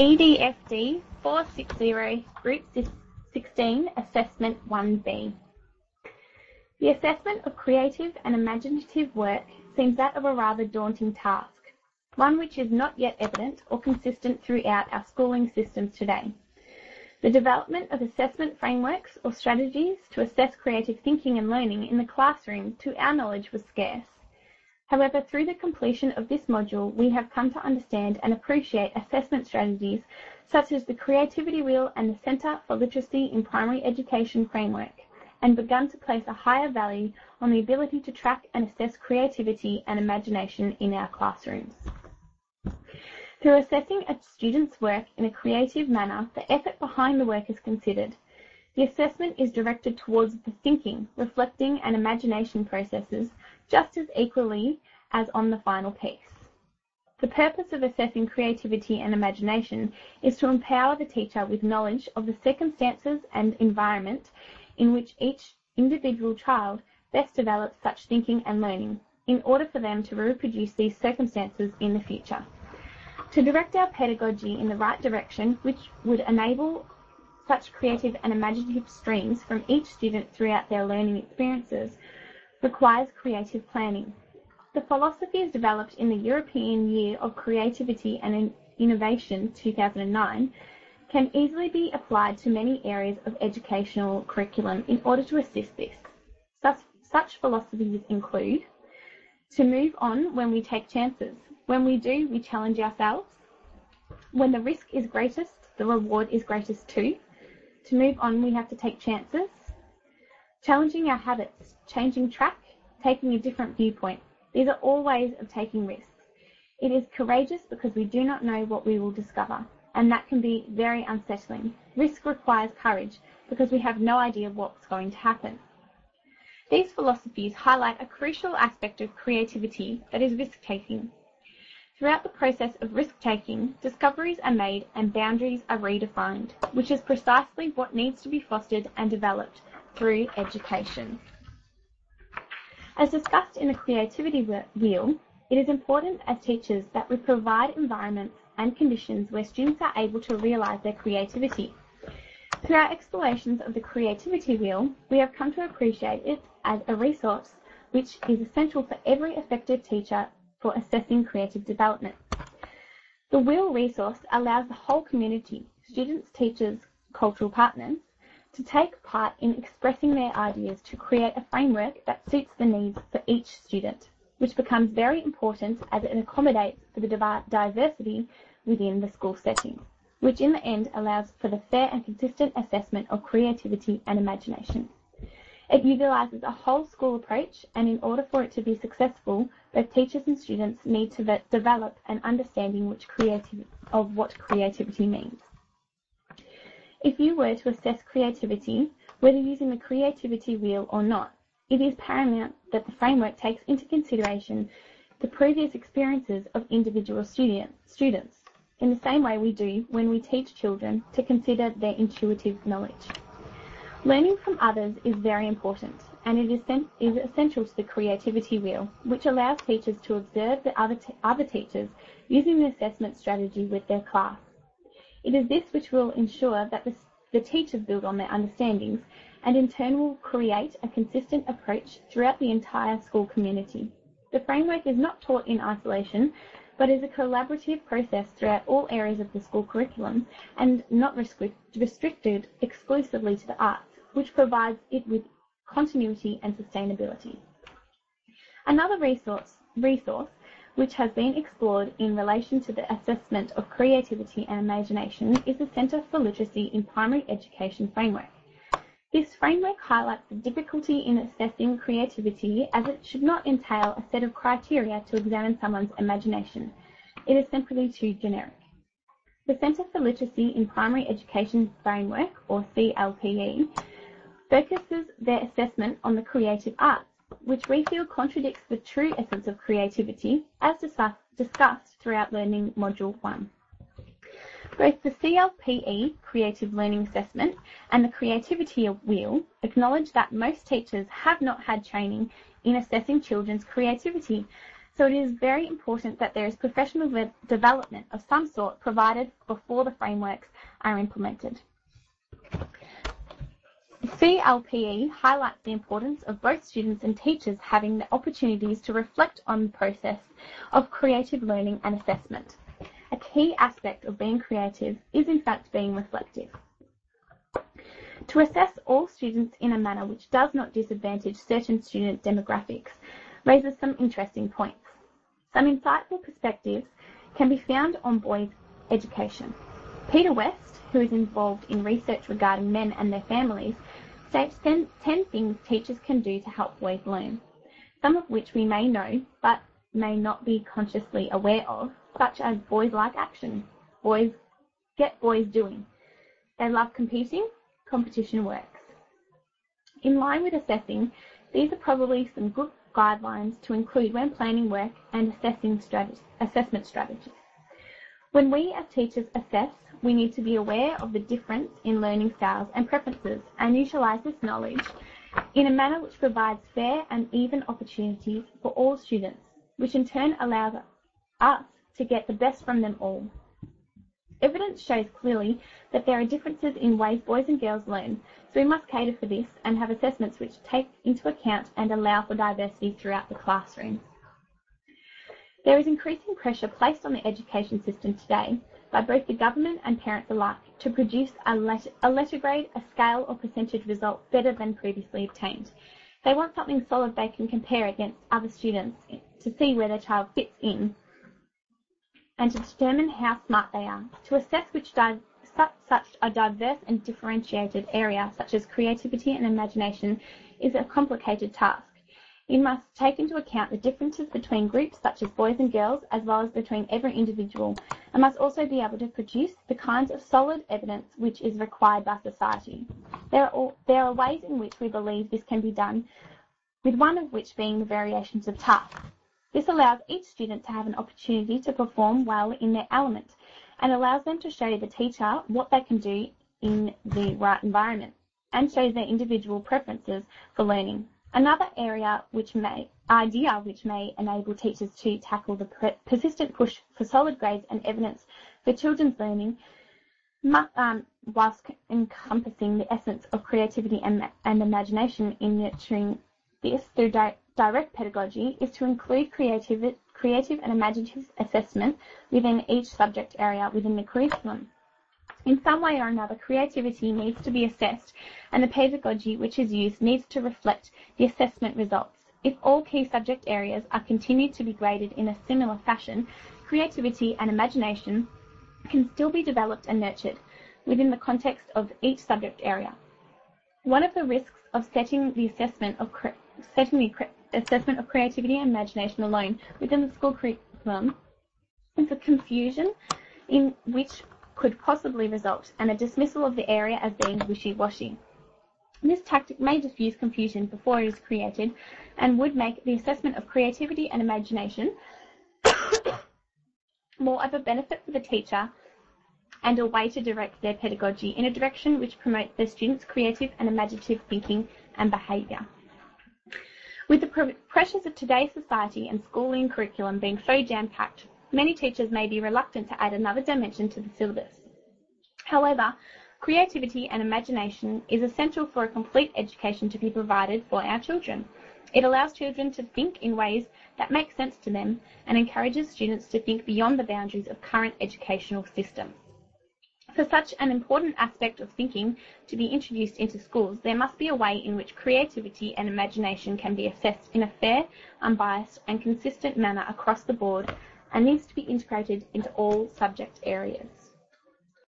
EDFD 460 Group 16 Assessment 1B. The assessment of creative and imaginative work seems that of a rather daunting task, one which is not yet evident or consistent throughout our schooling systems today. The development of assessment frameworks or strategies to assess creative thinking and learning in the classroom, to our knowledge, was scarce. However, through the completion of this module, we have come to understand and appreciate assessment strategies such as the Creativity Wheel and the Centre for Literacy in Primary Education framework, and begun to place a higher value on the ability to track and assess creativity and imagination in our classrooms. Through assessing a student's work in a creative manner, the effort behind the work is considered. The assessment is directed towards the thinking, reflecting, and imagination processes just as equally as on the final piece. The purpose of assessing creativity and imagination is to empower the teacher with knowledge of the circumstances and environment in which each individual child best develops such thinking and learning, in order for them to reproduce these circumstances in the future. To direct our pedagogy in the right direction, which would enable such creative and imaginative streams from each student throughout their learning experiences, requires creative planning. The philosophies developed in the European Year of Creativity and Innovation 2009 can easily be applied to many areas of educational curriculum in order to assist this. Such, such philosophies include to move on when we take chances, when we do, we challenge ourselves. When the risk is greatest, the reward is greatest too. To move on, we have to take chances. Challenging our habits, changing track, taking a different viewpoint. These are all ways of taking risks. It is courageous because we do not know what we will discover, and that can be very unsettling. Risk requires courage because we have no idea what's going to happen. These philosophies highlight a crucial aspect of creativity that is risk taking. Throughout the process of risk-taking, discoveries are made and boundaries are redefined, which is precisely what needs to be fostered and developed through education. As discussed in the Creativity Wheel, it is important as teachers that we provide environments and conditions where students are able to realise their creativity. Through our explorations of the Creativity Wheel, we have come to appreciate it as a resource which is essential for every effective teacher for assessing creative development. The Wheel resource allows the whole community, students, teachers, cultural partners, to take part in expressing their ideas to create a framework that suits the needs for each student, which becomes very important as it accommodates for the diversity within the school setting, which in the end allows for the fair and consistent assessment of creativity and imagination. It utilises a whole school approach and in order for it to be successful, both teachers and students need to develop an understanding which of what creativity means. If you were to assess creativity, whether using the creativity wheel or not, it is paramount that the framework takes into consideration the previous experiences of individual student, students, in the same way we do when we teach children to consider their intuitive knowledge. Learning from others is very important, and it is, is, essential to the creativity wheel, which allows teachers to observe the other, other teachers using the assessment strategy with their class. It is this which will ensure that the, the teachers build on their understandings and in turn will create a consistent approach throughout the entire school community. The framework is not taught in isolation, but is a collaborative process throughout all areas of the school curriculum and not restricted exclusively to the arts which provides it with continuity and sustainability. Another resource, resource which has been explored in relation to the assessment of creativity and imagination is the Centre for Literacy in Primary Education framework. This framework highlights the difficulty in assessing creativity as it should not entail a set of criteria to examine someone's imagination. It is simply too generic. The Centre for Literacy in Primary Education Framework, or CLPE, focuses their assessment on the creative arts, which we feel contradicts the true essence of creativity as discussed throughout Learning Module 1. Both the CLPE Creative Learning Assessment and the Creativity Wheel acknowledge that most teachers have not had training in assessing children's creativity So it is very important that there is professional development of some sort provided before the frameworks are implemented. CLPE highlights the importance of both students and teachers having the opportunities to reflect on the process of creative learning and assessment. A key aspect of being creative is in fact being reflective. To assess all students in a manner which does not disadvantage certain student demographics raises some interesting points. Some insightful perspectives can be found on boys' education. Peter West, who is involved in research regarding men and their families, states 10, 10 things teachers can do to help boys learn, some of which we may know but may not be consciously aware of, such as boys like action. Boys get boys doing. They love competing, competition works. In line with assessing, these are probably some good guidelines to include when planning work and assessing strategy, assessment strategies. When we as teachers assess, we need to be aware of the difference in learning styles and preferences and utilise this knowledge in a manner which provides fair and even opportunities for all students, which in turn allows us to get the best from them all. Evidence shows clearly that there are differences in ways boys and girls learn, so we must cater for this and have assessments which take into account and allow for diversity throughout the classroom. There is increasing pressure placed on the education system today by both the government and parents alike to produce a letter, a letter grade, a scale or percentage result better than previously obtained. They want something solid they can compare against other students to see where their child fits in and to determine how smart they are. To assess which di- such a diverse and differentiated area such as creativity and imagination is a complicated task. You must take into account the differences between groups such as boys and girls, as well as between every individual, and must also be able to produce the kinds of solid evidence which is required by society. There are, all, there are ways in which we believe this can be done, with one of which being the variations of task. This allows each student to have an opportunity to perform well in their element and allows them to show the teacher what they can do in the right environment and shows their individual preferences for learning. Another area which may idea which may enable teachers to tackle the persistent push for solid grades and evidence for children's learning um, whilst encompassing the essence of creativity and, and imagination in nurturing this through di direct pedagogy is to include creative, creative and imaginative assessment within each subject area within the curriculum. In some way or another, creativity needs to be assessed and the pedagogy which is used needs to reflect the assessment results. If all key subject areas are continued to be graded in a similar fashion, creativity and imagination can still be developed and nurtured within the context of each subject area. One of the risks of setting the assessment of setting the assessment of creativity and imagination alone within the school curriculum is the confusion in which could possibly result and a dismissal of the area as being wishy-washy. This tactic may diffuse confusion before it is created and would make the assessment of creativity and imagination more of a benefit for the teacher and a way to direct their pedagogy in a direction which promotes the students' creative and imaginative thinking and behaviour. With the pressures of today's society and schooling curriculum being so jam-packed many teachers may be reluctant to add another dimension to the syllabus. However, creativity and imagination is essential for a complete education to be provided for our children. It allows children to think in ways that make sense to them and encourages students to think beyond the boundaries of current educational systems. For such an important aspect of thinking to be introduced into schools, there must be a way in which creativity and imagination can be assessed in a fair, unbiased and consistent manner across the board and needs to be integrated into all subject areas.